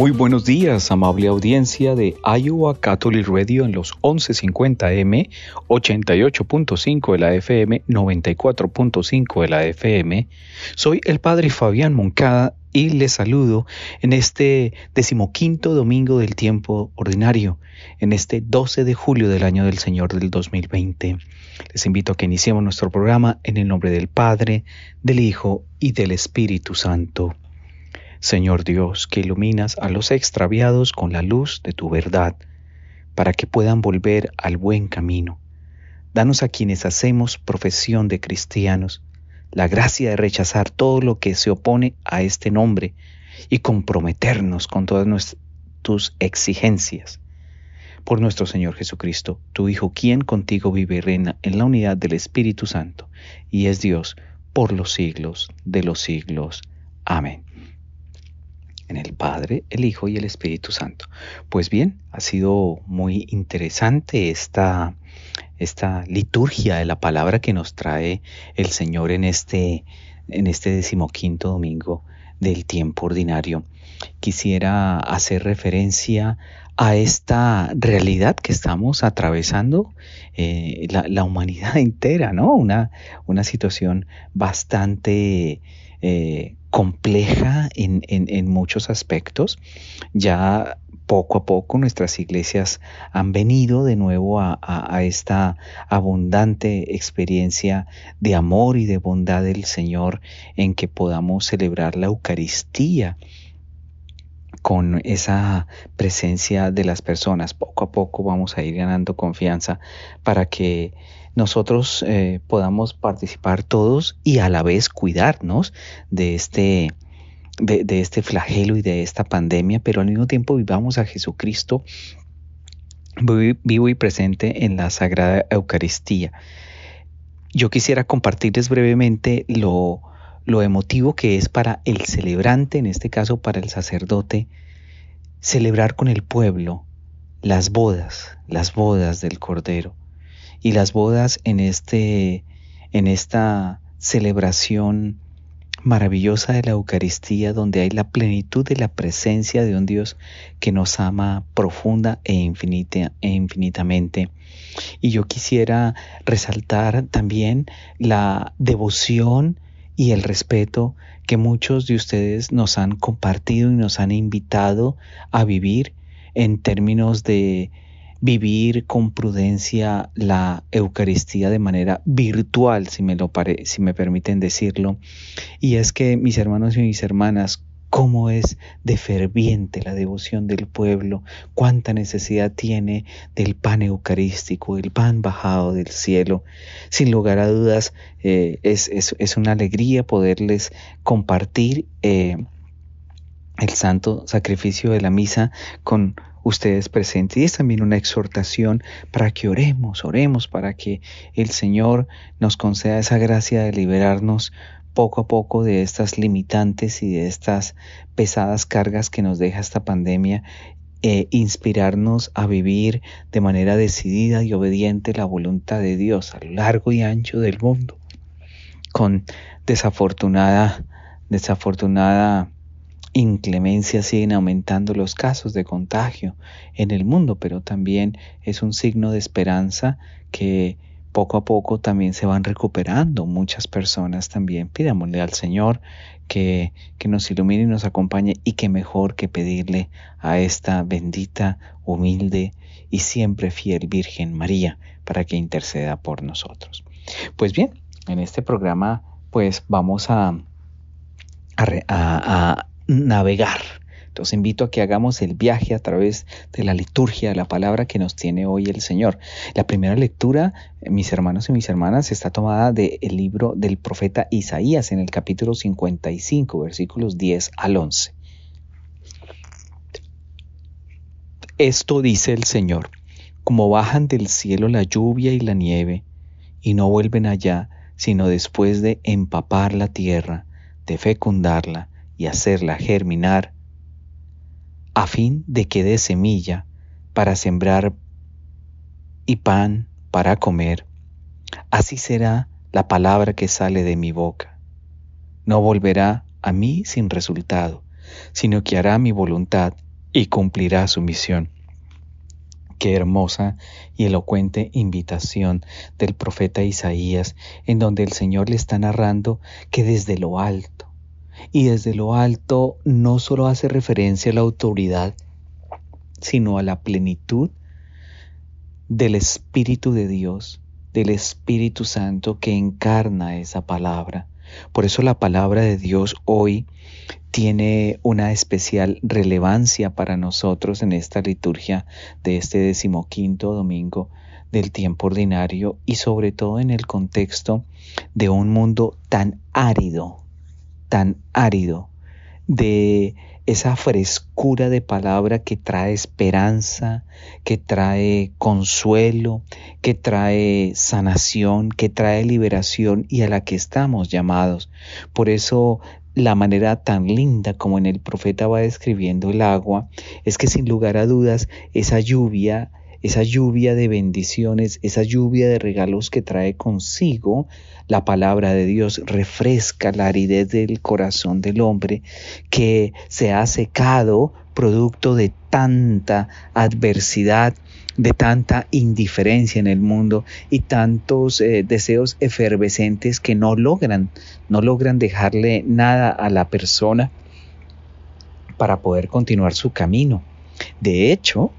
Muy buenos días, amable audiencia de Iowa Catholic Radio en los 1150M, 88.5 de la FM, 94.5 de la FM. Soy el Padre Fabián Moncada y les saludo en este decimoquinto domingo del tiempo ordinario, en este 12 de julio del año del Señor del 2020. Les invito a que iniciemos nuestro programa en el nombre del Padre, del Hijo y del Espíritu Santo. Señor Dios, que iluminas a los extraviados con la luz de tu verdad, para que puedan volver al buen camino. Danos a quienes hacemos profesión de cristianos la gracia de rechazar todo lo que se opone a este nombre y comprometernos con todas tus exigencias. Por nuestro Señor Jesucristo, tu Hijo, quien contigo vive y reina en la unidad del Espíritu Santo, y es Dios por los siglos de los siglos. Amén en el Padre, el Hijo y el Espíritu Santo. Pues bien, ha sido muy interesante esta, esta liturgia de la palabra que nos trae el Señor en este, en este decimoquinto domingo del tiempo ordinario. Quisiera hacer referencia a esta realidad que estamos atravesando eh, la, humanidad entera, ¿no? Una, una situación bastante eh, compleja en, en, muchos aspectos. Ya poco a poco nuestras iglesias han venido de nuevo a, a, esta abundante experiencia de amor y de bondad del Señor en que podamos celebrar la Eucaristía con esa presencia de las personas. Poco a poco vamos a ir ganando confianza para que nosotros eh, podamos participar todos y a la vez cuidarnos de este, de, este flagelo y de esta pandemia, pero al mismo tiempo vivamos a Jesucristo vivo y presente en la Sagrada Eucaristía. Yo quisiera compartirles brevemente lo, lo emotivo que es para el celebrante, en este caso para el sacerdote, celebrar con el pueblo las bodas, las bodas del Cordero y las bodas en este en esta celebración maravillosa de la Eucaristía donde hay la plenitud de la presencia de un Dios que nos ama profunda e, infinita, e infinitamente. Y yo quisiera resaltar también la devoción y el respeto que muchos de ustedes nos han compartido y nos han invitado a vivir en términos de vivir con prudencia la Eucaristía de manera virtual, si me, lo si me permiten decirlo. Y es que mis hermanos y mis hermanas, cómo es de ferviente la devoción del pueblo, cuánta necesidad tiene del pan eucarístico, el pan bajado del cielo. Sin lugar a dudas, eh, es, es, una alegría poderles compartir eh, el santo sacrificio de la misa con ustedes presentes. Y es también una exhortación para que oremos, oremos para que el Señor nos conceda esa gracia de liberarnos poco a poco de estas limitantes y de estas pesadas cargas que nos deja esta pandemia e inspirarnos a vivir de manera decidida y obediente la voluntad de Dios a lo largo y ancho del mundo con desafortunada desafortunada inclemencia siguen aumentando los casos de contagio en el mundo, pero también es un signo de esperanza que poco a poco también se van recuperando muchas personas también. Pidámosle al Señor que, que nos ilumine y nos acompañe y que mejor que pedirle a esta bendita, humilde y siempre fiel Virgen María para que interceda por nosotros. Pues bien, en este programa pues vamos a, navegar. Los invito a que hagamos el viaje a través de la liturgia, la palabra que nos tiene hoy el Señor. La primera lectura, mis hermanos y mis hermanas, está tomada del libro del profeta Isaías en el capítulo 55, versículos 10 al 11. Esto dice el Señor. como bajan del cielo la lluvia y la nieve, y no vuelven allá, sino después de empapar la tierra, de fecundarla y hacerla germinar, a fin de que dé semilla para sembrar y pan para comer. Así será la palabra que sale de mi boca. No volverá a mí sin resultado, sino que hará mi voluntad y cumplirá su misión. Qué hermosa y elocuente invitación del profeta Isaías, en donde el Señor le está narrando que desde lo alto, y desde lo alto no solo hace referencia a la autoridad, sino a la plenitud del Espíritu de Dios, del Espíritu Santo que encarna esa palabra. Por eso la palabra de Dios hoy tiene una especial relevancia para nosotros en esta liturgia de este decimoquinto domingo del tiempo ordinario y sobre todo en el contexto de un mundo tan árido, tan árido, de esa frescura de palabra que trae esperanza, que trae consuelo, que trae sanación, que trae liberación y a la que estamos llamados. Por eso la manera tan linda como en el profeta va describiendo el agua es que sin lugar a dudas esa lluvia, esa lluvia de bendiciones, esa lluvia de regalos que trae consigo la palabra de Dios refresca la aridez del corazón del hombre que se ha secado producto de tanta adversidad, de tanta indiferencia en el mundo y tantos eh, deseos efervescentes que no logran, no logran dejarle nada a la persona para poder continuar su camino. De hecho,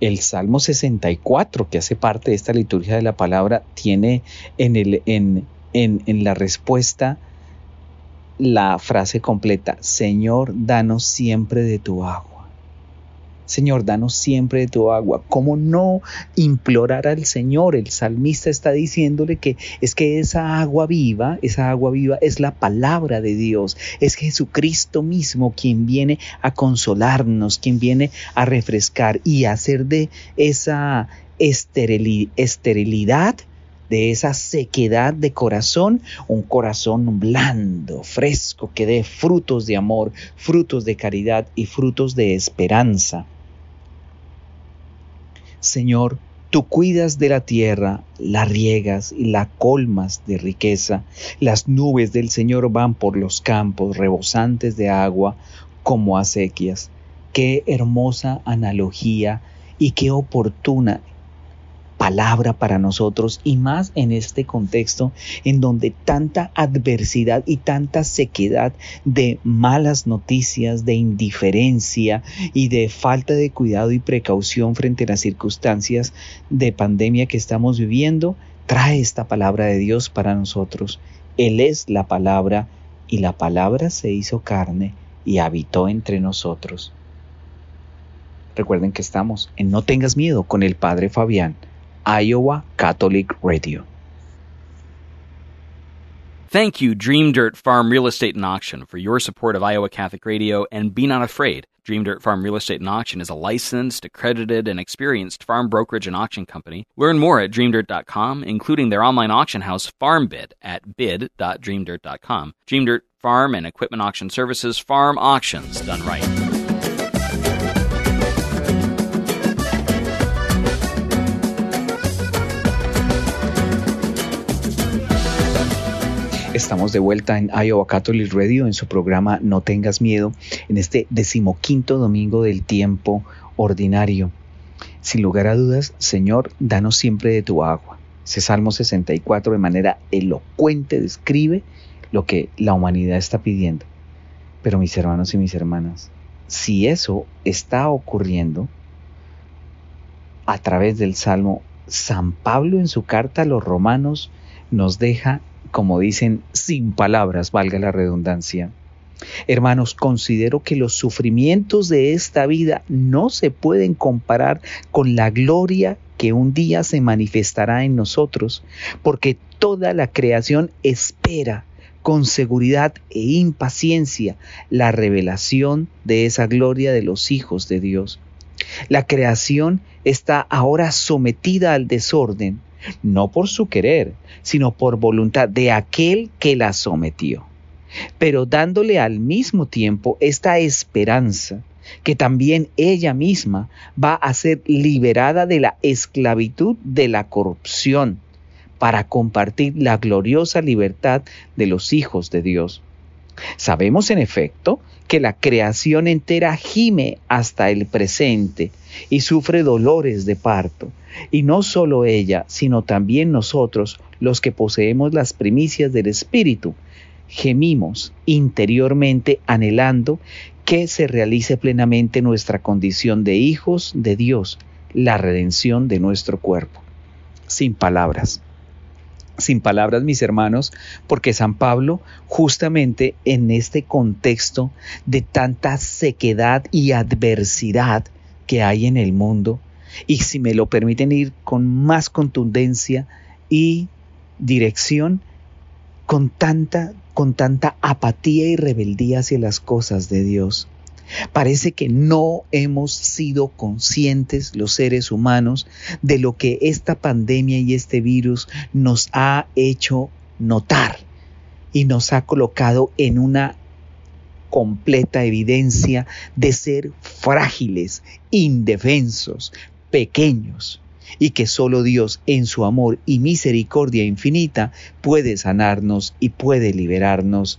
el Salmo 64, que hace parte de esta liturgia de la palabra, tiene en, la respuesta la frase completa, Señor, danos siempre de tu agua. Señor, danos siempre de tu agua. ¿Cómo no implorar al Señor? El salmista está diciéndole que es que esa agua viva, esa agua viva es la palabra de Dios. Es Jesucristo mismo quien viene a consolarnos, quien viene a refrescar y hacer de esa esterilidad de esa sequedad de corazón, un corazón blando, fresco, que dé frutos de amor, frutos de caridad y frutos de esperanza. Señor, tú cuidas de la tierra, la riegas y la colmas de riqueza. Las nubes del Señor van por los campos rebosantes de agua como acequias. Qué hermosa analogía y qué oportuna palabra para nosotros y más en este contexto en donde tanta adversidad y tanta sequedad de malas noticias, de indiferencia y de falta de cuidado y precaución frente a las circunstancias de pandemia que estamos viviendo, trae esta palabra de Dios para nosotros. Él es la palabra y la palabra se hizo carne y habitó entre nosotros. Recuerden que estamos en No tengas miedo con el Padre Fabián. Iowa Catholic Radio. Thank you, Dream Dirt Farm Real Estate and Auction, for your support of Iowa Catholic Radio and Be Not Afraid. Dream Dirt Farm Real Estate and Auction is a licensed, accredited, and experienced farm brokerage and auction company. Learn more at dreamdirt.com, including their online auction house, FarmBid, at bid.dreamdirt.com. Dream Dirt Farm and Equipment Auction Services, farm auctions done right. Estamos de vuelta en Iowa Catholic Radio en su programa No tengas miedo en este decimoquinto domingo del tiempo ordinario. Sin lugar a dudas, Señor, danos siempre de tu agua. Ese Salmo 64 de manera elocuente describe lo que la humanidad está pidiendo. Pero mis hermanos y mis hermanas, si eso está ocurriendo a través del Salmo, San Pablo en su carta a los romanos nos deja como dicen, sin palabras, valga la redundancia. Hermanos, considero que los sufrimientos de esta vida no se pueden comparar con la gloria que un día se manifestará en nosotros, porque toda la creación espera con seguridad e impaciencia la revelación de esa gloria de los hijos de Dios. La creación está ahora sometida al desorden, no por su querer, sino por voluntad de aquel que la sometió, pero dándole al mismo tiempo esta esperanza que también ella misma va a ser liberada de la esclavitud de la corrupción para compartir la gloriosa libertad de los hijos de Dios. Sabemos en efecto que la creación entera gime hasta el presente y sufre dolores de parto. Y no solo ella, sino también nosotros, los que poseemos las primicias del Espíritu, gemimos interiormente anhelando que se realice plenamente nuestra condición de hijos de Dios, la redención de nuestro cuerpo. Sin palabras sin palabras, mis hermanos, porque San Pablo, justamente en este contexto de tanta sequedad y adversidad que hay en el mundo, y si me lo permiten ir con más contundencia y dirección, con tanta, con tanta apatía y rebeldía hacia las cosas de Dios. Parece que no hemos sido conscientes los seres humanos de lo que esta pandemia y este virus nos ha hecho notar y nos ha colocado en una completa evidencia de ser frágiles, indefensos, pequeños, y que solo Dios en su amor y misericordia infinita puede sanarnos y puede liberarnos.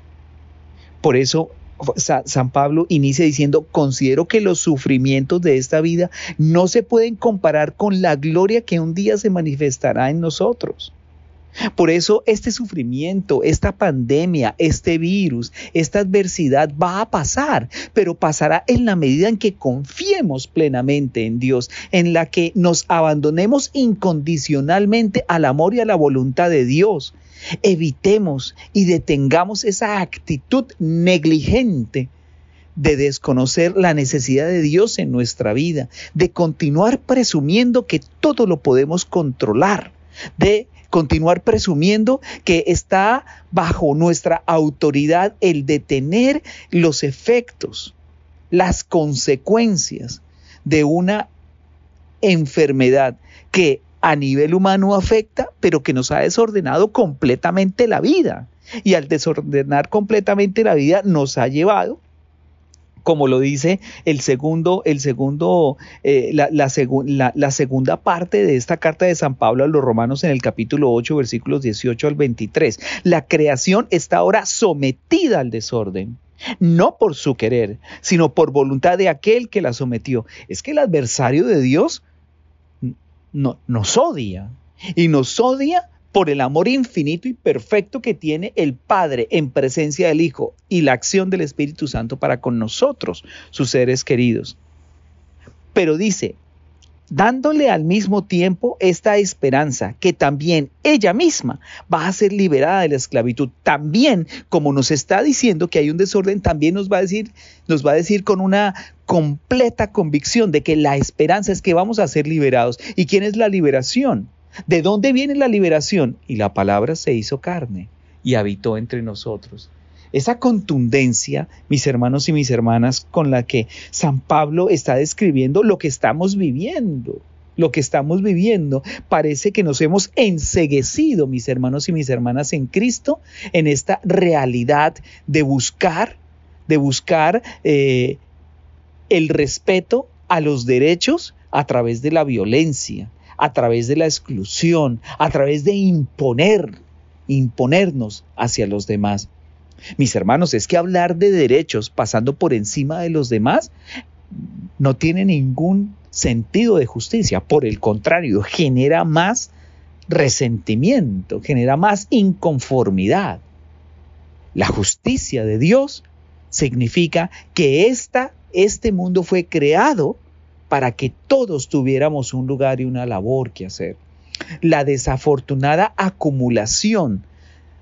Por eso San Pablo inicia diciendo, considero que los sufrimientos de esta vida no se pueden comparar con la gloria que un día se manifestará en nosotros. Por eso este sufrimiento, esta pandemia, este virus, esta adversidad va a pasar, pero pasará en la medida en que confiemos plenamente en Dios, en la que nos abandonemos incondicionalmente al amor y a la voluntad de Dios. Evitemos y detengamos esa actitud negligente de desconocer la necesidad de Dios en nuestra vida, de continuar presumiendo que todo lo podemos controlar, de continuar presumiendo que está bajo nuestra autoridad el detener los efectos, las consecuencias de una enfermedad que a nivel humano afecta, pero que nos ha desordenado completamente la vida. Y al desordenar completamente la vida nos ha llevado como lo dice el segundo, el segundo, eh, la, segunda parte de esta carta de San Pablo a los romanos en el capítulo 8, versículos 18 al 23. La creación está ahora sometida al desorden. No por su querer, sino por voluntad de aquel que la sometió. Es que el adversario de Dios no, nos odia. Y nos odia por el amor infinito y perfecto que tiene el Padre en presencia del Hijo y la acción del Espíritu Santo para con nosotros, sus seres queridos. Pero dice, dándole al mismo tiempo esta esperanza que también ella misma va a ser liberada de la esclavitud. También, como nos está diciendo que hay un desorden, también nos va a decir, nos va a decir con una completa convicción de que la esperanza es que vamos a ser liberados. ¿Y quién es la liberación? ¿De dónde viene la liberación? Y la palabra se hizo carne y habitó entre nosotros. Esa contundencia, mis hermanos y mis hermanas, con la que San Pablo está describiendo lo que estamos viviendo, lo que estamos viviendo, parece que nos hemos enseguecido, mis hermanos y mis hermanas, en Cristo, en esta realidad de buscar, de buscar eh, el respeto a los derechos a través de la violencia, a través de la exclusión, a través de imponer, imponernos hacia los demás. Mis hermanos, es que hablar de derechos pasando por encima de los demás no tiene ningún sentido de justicia. Por el contrario, genera más resentimiento, genera más inconformidad. La justicia de Dios significa que esta, este mundo fue creado para que todos tuviéramos un lugar y una labor que hacer. La desafortunada acumulación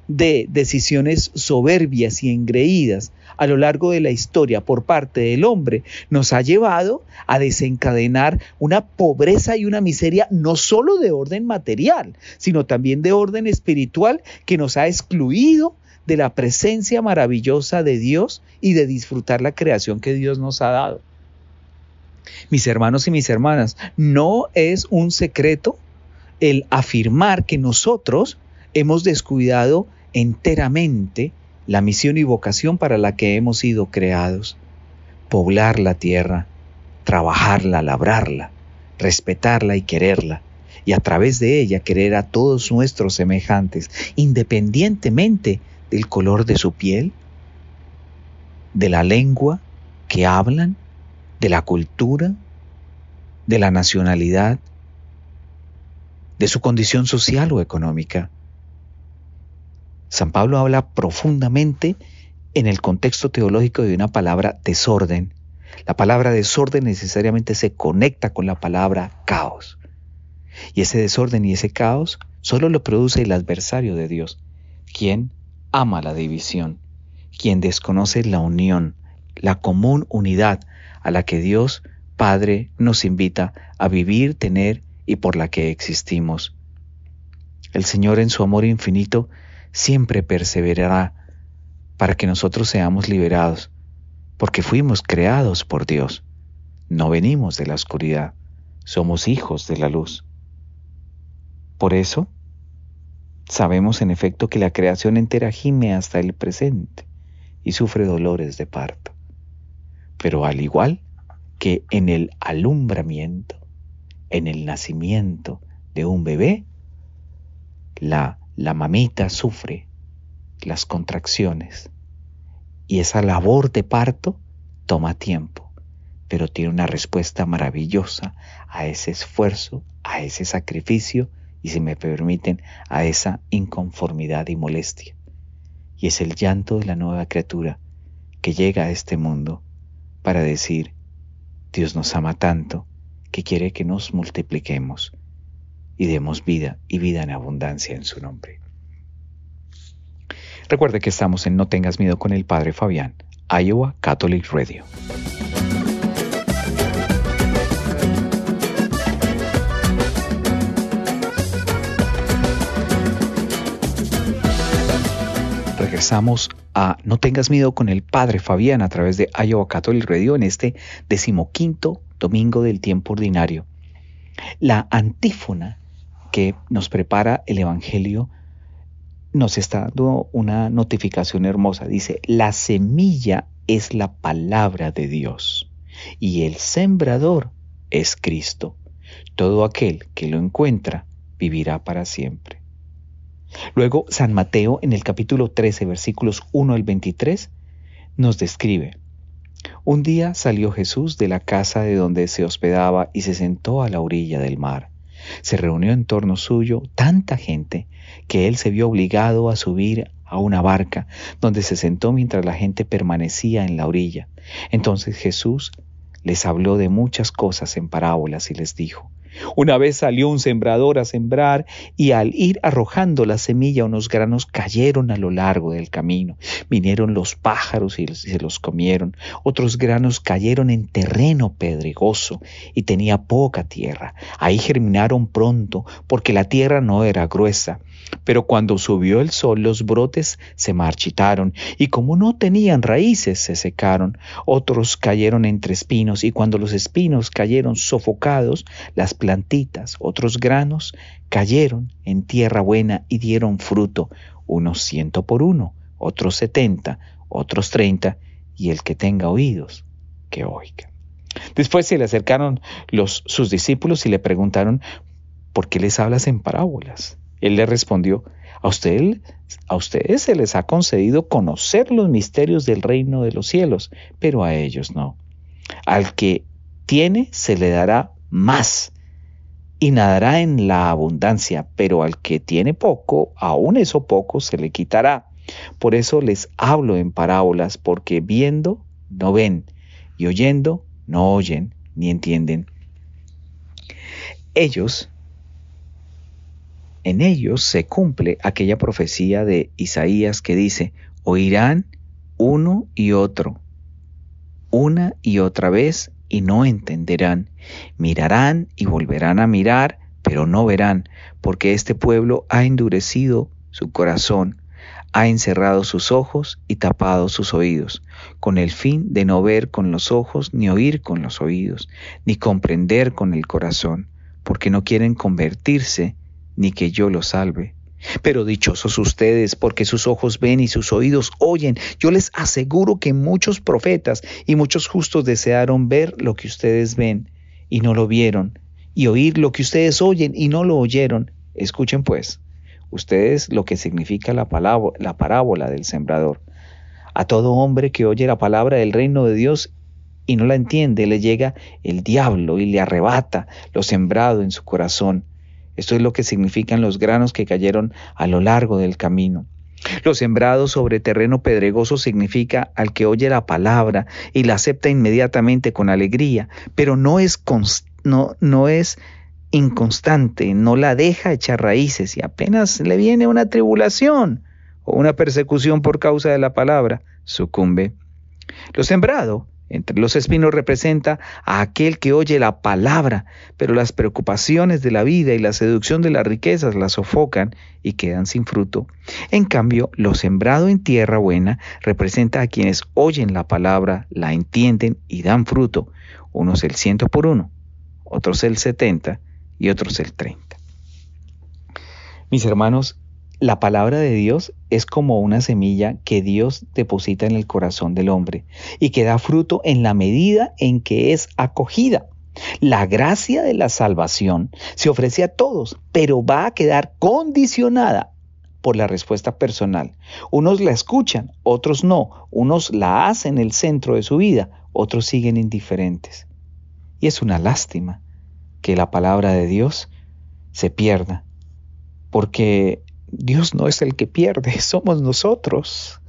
de decisiones soberbias y engreídas a lo largo de la historia por parte del hombre nos ha llevado a desencadenar una pobreza y una miseria no solo de orden material, sino también de orden espiritual que nos ha excluido de la presencia maravillosa de Dios y de disfrutar la creación que Dios nos ha dado. Mis hermanos y mis hermanas, no es un secreto el afirmar que nosotros hemos descuidado enteramente la misión y vocación para la que hemos sido creados. Poblar la tierra, trabajarla, labrarla, respetarla y quererla, y a través de ella querer a todos nuestros semejantes, independientemente del color de su piel, de la lengua que hablan, de la cultura, de la nacionalidad, de su condición social o económica. San Pablo habla profundamente en el contexto teológico de una palabra desorden. La palabra desorden necesariamente se conecta con la palabra caos. Y ese desorden y ese caos solo lo produce el adversario de Dios, quien ama la división, quien desconoce la unión, la común unidad a la que Dios Padre nos invita a vivir, tener y por la que existimos. El Señor en su amor infinito siempre perseverará para que nosotros seamos liberados, porque fuimos creados por Dios. No venimos de la oscuridad, somos hijos de la luz. Por eso, sabemos en efecto que la creación entera gime hasta el presente y sufre dolores de parto. Pero al igual que en el alumbramiento, en el nacimiento de un bebé, la la mamita sufre las contracciones y esa labor de parto toma tiempo, pero tiene una respuesta maravillosa a ese esfuerzo, a ese sacrificio y si me permiten, a esa inconformidad y molestia. Y es el llanto de la nueva criatura que llega a este mundo para decir, Dios nos ama tanto que quiere que nos multipliquemos y demos vida y vida en abundancia en su nombre. Recuerde que estamos en No tengas miedo con el Padre Fabián, Iowa Catholic Radio. Regresamos No tengas miedo con el Padre Fabián a través de Iowa Catholic Radio en este decimoquinto domingo del tiempo ordinario. La antífona que nos prepara el Evangelio nos está dando una notificación hermosa. Dice, la semilla es la palabra de Dios y el sembrador es Cristo. Todo aquel que lo encuentra vivirá para siempre. Luego, San Mateo en el capítulo 13, versículos 1 al 23, nos describe, un día salió Jesús de la casa de donde se hospedaba y se sentó a la orilla del mar. Se reunió en torno suyo tanta gente que él se vio obligado a subir a una barca, donde se sentó mientras la gente permanecía en la orilla. Entonces Jesús les habló de muchas cosas en parábolas y les dijo, una vez salió un sembrador a sembrar y al ir arrojando la semilla unos granos cayeron a lo largo del camino. Vinieron los pájaros y se los comieron. Otros granos cayeron en terreno pedregoso y tenía poca tierra. Ahí germinaron pronto porque la tierra no era gruesa. Pero cuando subió el sol los brotes se marchitaron y como no tenían raíces se secaron. Otros cayeron entre espinos y cuando los espinos cayeron sofocados, las plantitas, otros granos, cayeron en tierra buena y dieron fruto, unos ciento por uno, otros setenta, otros treinta, y el que tenga oídos, que oiga. Después se le acercaron los, sus discípulos y le preguntaron, ¿por qué les hablas en parábolas? Él le respondió, a, usted, a ustedes se les ha concedido conocer los misterios del reino de los cielos, pero a ellos no. Al que tiene se le dará más y nadará en la abundancia, pero al que tiene poco, aún eso poco se le quitará. Por eso les hablo en parábolas, porque viendo no ven y oyendo no oyen ni entienden. Ellos en ellos se cumple aquella profecía de Isaías que dice, oirán uno y otro, una y otra vez, y no entenderán, mirarán y volverán a mirar, pero no verán, porque este pueblo ha endurecido su corazón, ha encerrado sus ojos y tapado sus oídos, con el fin de no ver con los ojos, ni oír con los oídos, ni comprender con el corazón, porque no quieren convertirse, ni que yo los salve. Pero dichosos ustedes, porque sus ojos ven y sus oídos oyen. Yo les aseguro que muchos profetas y muchos justos desearon ver lo que ustedes ven y no lo vieron, y oír lo que ustedes oyen y no lo oyeron. Escuchen pues, ustedes lo que significa la, palabra, la parábola del sembrador. A todo hombre que oye la palabra del reino de Dios y no la entiende, le llega el diablo y le arrebata lo sembrado en su corazón. Esto es lo que significan los granos que cayeron a lo largo del camino. Lo sembrado sobre terreno pedregoso significa al que oye la palabra y la acepta inmediatamente con alegría, pero no es, no, no es inconstante, no la deja echar raíces y apenas le viene una tribulación o una persecución por causa de la palabra, sucumbe. Lo sembrado entre los espinos representa a aquel que oye la palabra, pero las preocupaciones de la vida y la seducción de las riquezas la sofocan y quedan sin fruto. En cambio, lo sembrado en tierra buena representa a quienes oyen la palabra, la entienden y dan fruto, unos el ciento por uno, otros el setenta y otros el treinta. Mis hermanos, la palabra de Dios es como una semilla que Dios deposita en el corazón del hombre y que da fruto en la medida en que es acogida. La gracia de la salvación se ofrece a todos, pero va a quedar condicionada por la respuesta personal. Unos la escuchan, otros no. Unos la hacen el centro de su vida, otros siguen indiferentes. Y es una lástima que la palabra de Dios se pierda, porque Dios no es el que pierde, somos nosotros,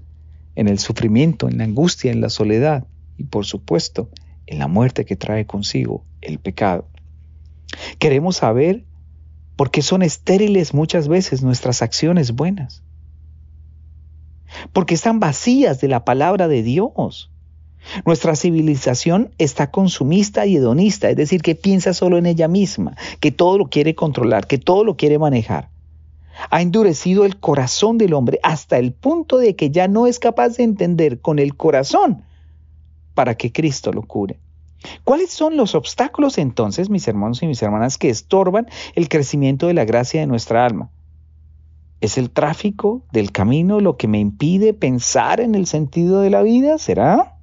en el sufrimiento, en la angustia, en la soledad y por supuesto en la muerte que trae consigo el pecado. Queremos saber por qué son estériles muchas veces nuestras acciones buenas, porque están vacías de la palabra de Dios. Nuestra civilización está consumista y hedonista, es decir, que piensa solo en ella misma, que todo lo quiere controlar, que todo lo quiere manejar ha endurecido el corazón del hombre hasta el punto de que ya no es capaz de entender con el corazón para que Cristo lo cure. ¿Cuáles son los obstáculos entonces, mis hermanos y mis hermanas, que estorban el crecimiento de la gracia de nuestra alma? ¿Es el tráfico del camino lo que me impide pensar en el sentido de la vida? ¿Será?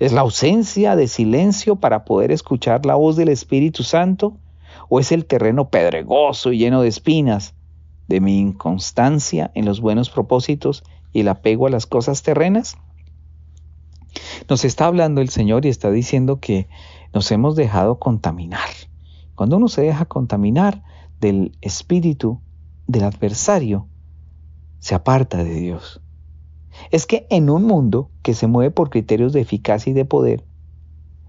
¿Es la ausencia de silencio para poder escuchar la voz del Espíritu Santo? ¿O es el terreno pedregoso y lleno de espinas de mi inconstancia en los buenos propósitos y el apego a las cosas terrenas? Nos está hablando el Señor y está diciendo que nos hemos dejado contaminar. Cuando uno se deja contaminar del espíritu del adversario, se aparta de Dios. Es que en un mundo que se mueve por criterios de eficacia y de poder,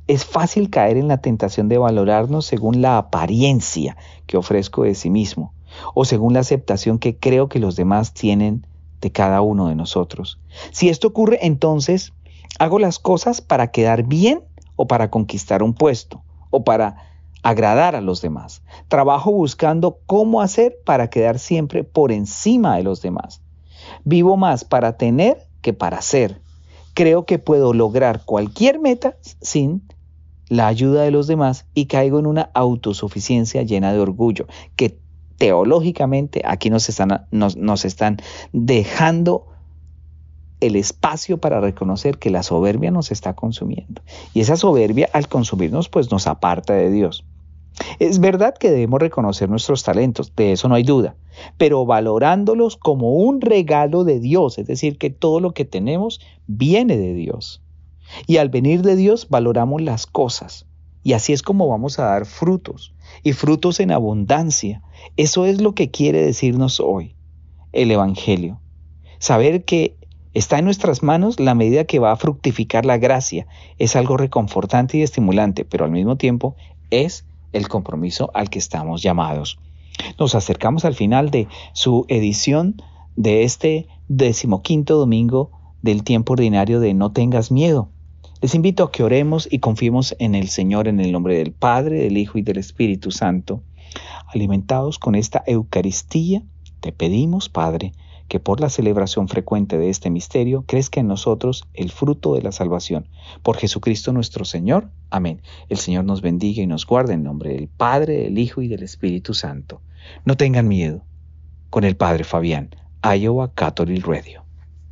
es fácil caer en la tentación de valorarnos según la apariencia que ofrezco de sí mismo o según la aceptación que creo que los demás tienen de cada uno de nosotros. Si esto ocurre, entonces hago las cosas para quedar bien o para conquistar un puesto o para agradar a los demás. Trabajo buscando cómo hacer para quedar siempre por encima de los demás. Vivo más para tener que para ser. Creo que puedo lograr cualquier meta sin la ayuda de los demás y caigo en una autosuficiencia llena de orgullo que teológicamente aquí nos están, nos, están dejando el espacio para reconocer que la soberbia nos está consumiendo. Y esa soberbia al consumirnos pues nos aparta de Dios. Es verdad que debemos reconocer nuestros talentos, de eso no hay duda, pero valorándolos como un regalo de Dios, es decir, que todo lo que tenemos viene de Dios. Y al venir de Dios valoramos las cosas, y así es como vamos a dar frutos, y frutos en abundancia. Eso es lo que quiere decirnos hoy el Evangelio. Saber que está en nuestras manos la medida que va a fructificar la gracia. Es algo reconfortante y estimulante, pero al mismo tiempo es el compromiso al que estamos llamados. Nos acercamos al final de su edición de este decimoquinto domingo del tiempo ordinario de No tengas miedo. Les invito a que oremos y confiemos en el Señor en el nombre del Padre, del Hijo y del Espíritu Santo. Alimentados con esta Eucaristía, te pedimos, Padre, que por la celebración frecuente de este misterio crezca en nosotros el fruto de la salvación. Por Jesucristo nuestro Señor. Amén. El Señor nos bendiga y nos guarde en nombre del Padre, del Hijo y del Espíritu Santo. No tengan miedo. Con el Padre Fabián, Iowa Catholic Radio.